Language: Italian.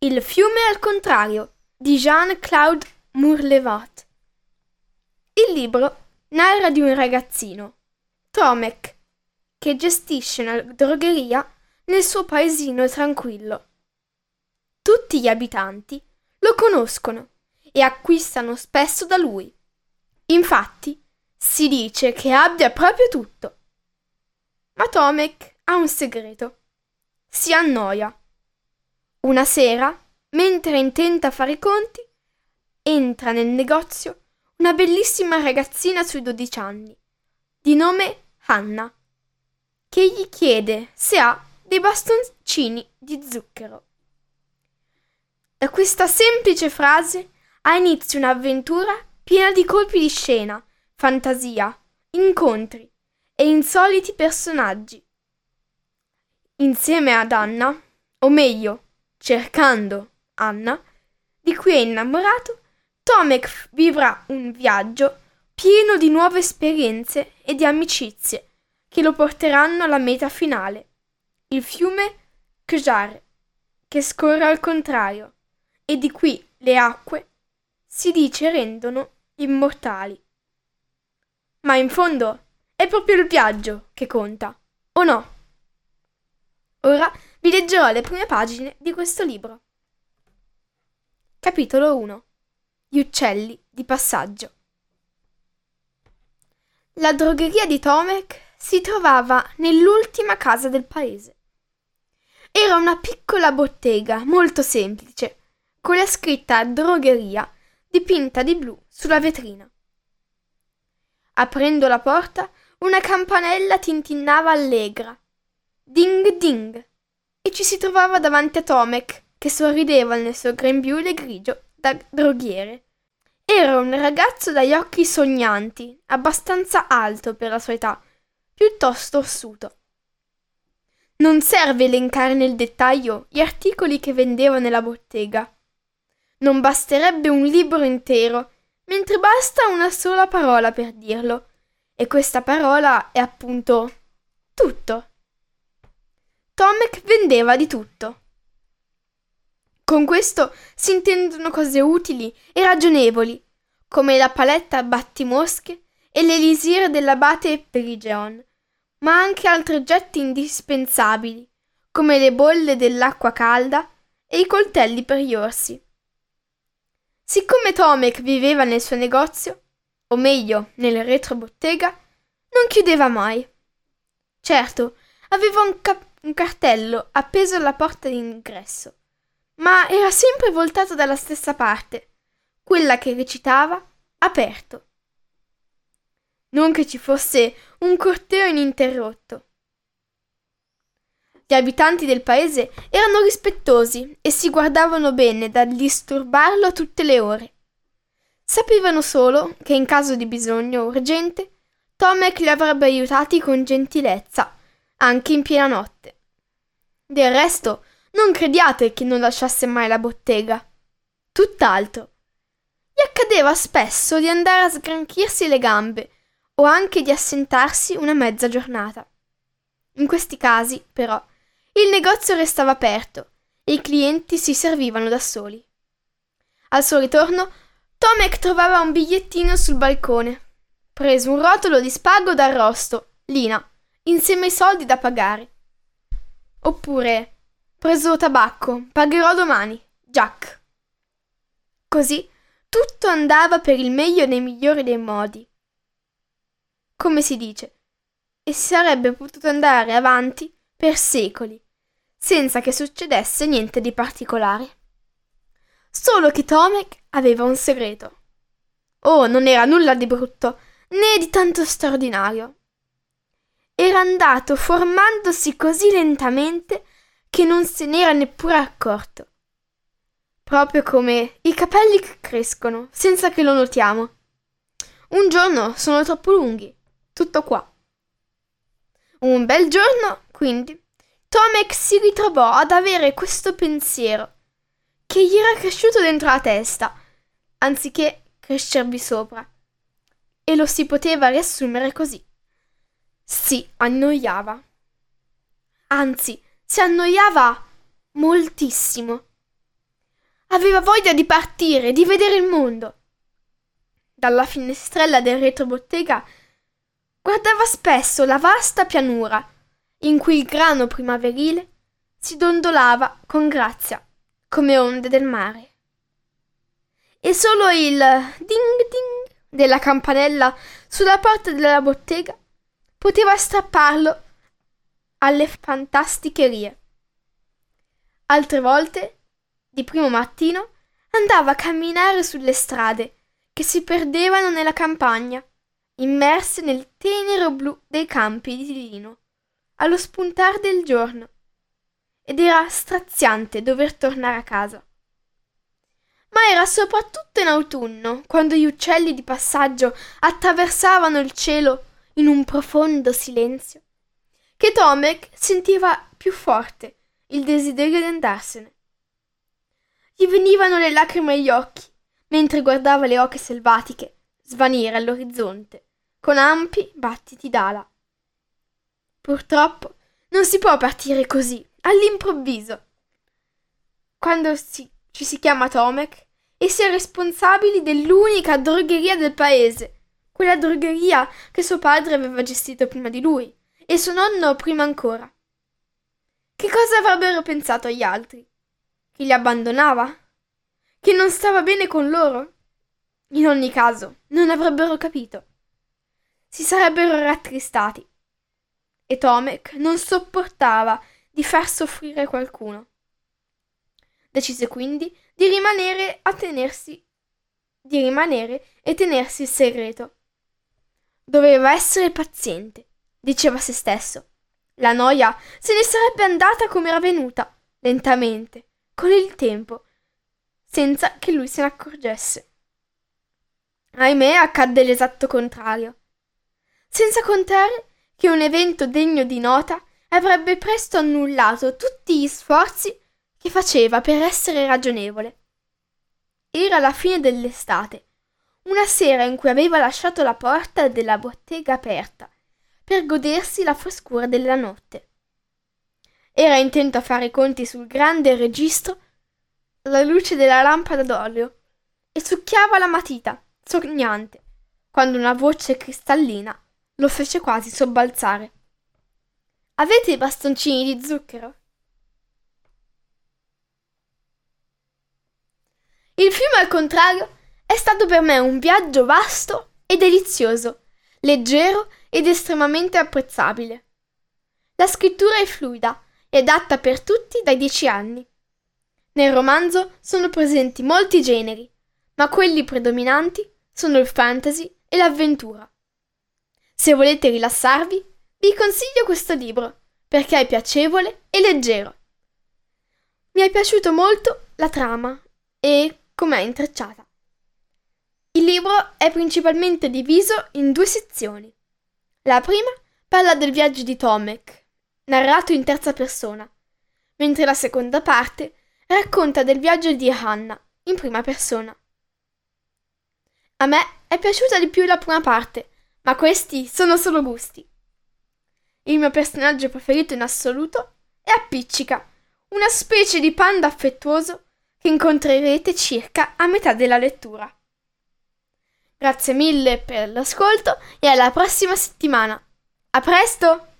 Il fiume al contrario di Jean-Claude Mourlevat. Il libro narra di un ragazzino, Tomek, che gestisce una drogheria nel suo paesino tranquillo. Tutti gli abitanti lo conoscono e acquistano spesso da lui. Infatti, si dice che abbia proprio tutto. Ma Tomek ha un segreto. Si annoia. Una sera, mentre intenta fare i conti, entra nel negozio una bellissima ragazzina sui dodici anni, di nome Hanna, che gli chiede se ha dei bastoncini di zucchero. Da questa semplice frase ha inizio un'avventura piena di colpi di scena, fantasia, incontri e insoliti personaggi insieme ad Anna, o meglio, cercando Anna, di cui è innamorato, Tomek vivrà un viaggio pieno di nuove esperienze e di amicizie che lo porteranno alla meta finale, il fiume Kjar, che scorre al contrario, e di cui le acque si dice rendono immortali. Ma in fondo è proprio il viaggio che conta, o no? Ora vi leggerò le prime pagine di questo libro. Capitolo 1 Gli uccelli di passaggio. La drogheria di Tomek si trovava nell'ultima casa del paese. Era una piccola bottega molto semplice, con la scritta drogheria dipinta di blu sulla vetrina. Aprendo la porta, una campanella tintinnava allegra Ding ding! E ci si trovava davanti a Tomek, che sorrideva nel suo grembiule grigio da droghiere. Era un ragazzo dagli occhi sognanti, abbastanza alto per la sua età, piuttosto ossuto. Non serve elencare nel dettaglio gli articoli che vendeva nella bottega. Non basterebbe un libro intero, mentre basta una sola parola per dirlo. E questa parola è appunto tutto. Tomek vendeva di tutto. Con questo si intendono cose utili e ragionevoli, come la paletta battimosche e l'elisir dell'abate Perigeon, ma anche altri oggetti indispensabili, come le bolle dell'acqua calda e i coltelli per gli orsi. Siccome Tomek viveva nel suo negozio, o meglio nel retrobottega, non chiudeva mai. Certo, aveva un, cap- un cartello appeso alla porta d'ingresso, ma era sempre voltato dalla stessa parte, quella che recitava aperto. Non che ci fosse un corteo ininterrotto. Gli abitanti del paese erano rispettosi e si guardavano bene dal disturbarlo a tutte le ore. Sapevano solo che in caso di bisogno urgente Tomek li avrebbe aiutati con gentilezza, anche in piena notte. Del resto, non crediate che non lasciasse mai la bottega. Tutt'altro. Gli accadeva spesso di andare a sgranchirsi le gambe o anche di assentarsi una mezza giornata. In questi casi, però, il negozio restava aperto e i clienti si servivano da soli. Al suo ritorno, Tomek trovava un bigliettino sul balcone. Prese un rotolo di spago d'arrosto, lina, insieme ai soldi da pagare Oppure preso tabacco, pagherò domani. Jack. così tutto andava per il meglio nei migliori dei modi. Come si dice, e sarebbe potuto andare avanti per secoli, senza che succedesse niente di particolare. Solo che Tomek aveva un segreto. Oh, non era nulla di brutto, né di tanto straordinario. Era andato formandosi così lentamente che non se n'era neppure accorto. Proprio come i capelli che crescono senza che lo notiamo. Un giorno sono troppo lunghi. Tutto qua. Un bel giorno, quindi, Tomek si ritrovò ad avere questo pensiero che gli era cresciuto dentro la testa, anziché crescervi sopra. E lo si poteva riassumere così. Si annoiava. Anzi, si annoiava moltissimo. Aveva voglia di partire, di vedere il mondo. Dalla finestrella del retrobottega guardava spesso la vasta pianura in cui il grano primaverile si dondolava con grazia come onde del mare. E solo il ding ding della campanella sulla porta della bottega poteva strapparlo alle fantasticherie. Altre volte, di primo mattino, andava a camminare sulle strade che si perdevano nella campagna, immerse nel tenero blu dei campi di lino, allo spuntar del giorno. Ed era straziante dover tornare a casa. Ma era soprattutto in autunno, quando gli uccelli di passaggio attraversavano il cielo in un profondo silenzio, che Tomek sentiva più forte il desiderio di andarsene. Gli venivano le lacrime agli occhi mentre guardava le oche selvatiche svanire all'orizzonte con ampi battiti d'ala. Purtroppo non si può partire così, all'improvviso. Quando si, ci si chiama Tomek e si è responsabili dell'unica drogheria del paese, quella drogheria che suo padre aveva gestito prima di lui e suo nonno prima ancora. Che cosa avrebbero pensato gli altri? Che li abbandonava? Che non stava bene con loro? In ogni caso, non avrebbero capito. Si sarebbero rattristati. E Tomek non sopportava di far soffrire qualcuno. Decise quindi di rimanere a tenersi di rimanere e tenersi il segreto. Doveva essere paziente, diceva a se stesso. La noia se ne sarebbe andata come era venuta, lentamente, con il tempo, senza che lui se ne accorgesse. Ahimè, accadde l'esatto contrario. Senza contare che un evento degno di nota avrebbe presto annullato tutti gli sforzi che faceva per essere ragionevole. Era la fine dell'estate una sera in cui aveva lasciato la porta della bottega aperta per godersi la frescura della notte. Era intento a fare i conti sul grande registro alla luce della lampada d'olio e succhiava la matita, sognante, quando una voce cristallina lo fece quasi sobbalzare. Avete i bastoncini di zucchero? Il fiume, al contrario, stato per me un viaggio vasto e delizioso, leggero ed estremamente apprezzabile. La scrittura è fluida e adatta per tutti dai dieci anni. Nel romanzo sono presenti molti generi, ma quelli predominanti sono il fantasy e l'avventura. Se volete rilassarvi, vi consiglio questo libro perché è piacevole e leggero. Mi è piaciuto molto la trama e com'è intrecciata. Il libro è principalmente diviso in due sezioni. La prima parla del viaggio di Tomek, narrato in terza persona, mentre la seconda parte racconta del viaggio di Hannah, in prima persona. A me è piaciuta di più la prima parte, ma questi sono solo gusti. Il mio personaggio preferito in assoluto è Appiccica, una specie di panda affettuoso che incontrerete circa a metà della lettura. Grazie mille per l'ascolto e alla prossima settimana. A presto!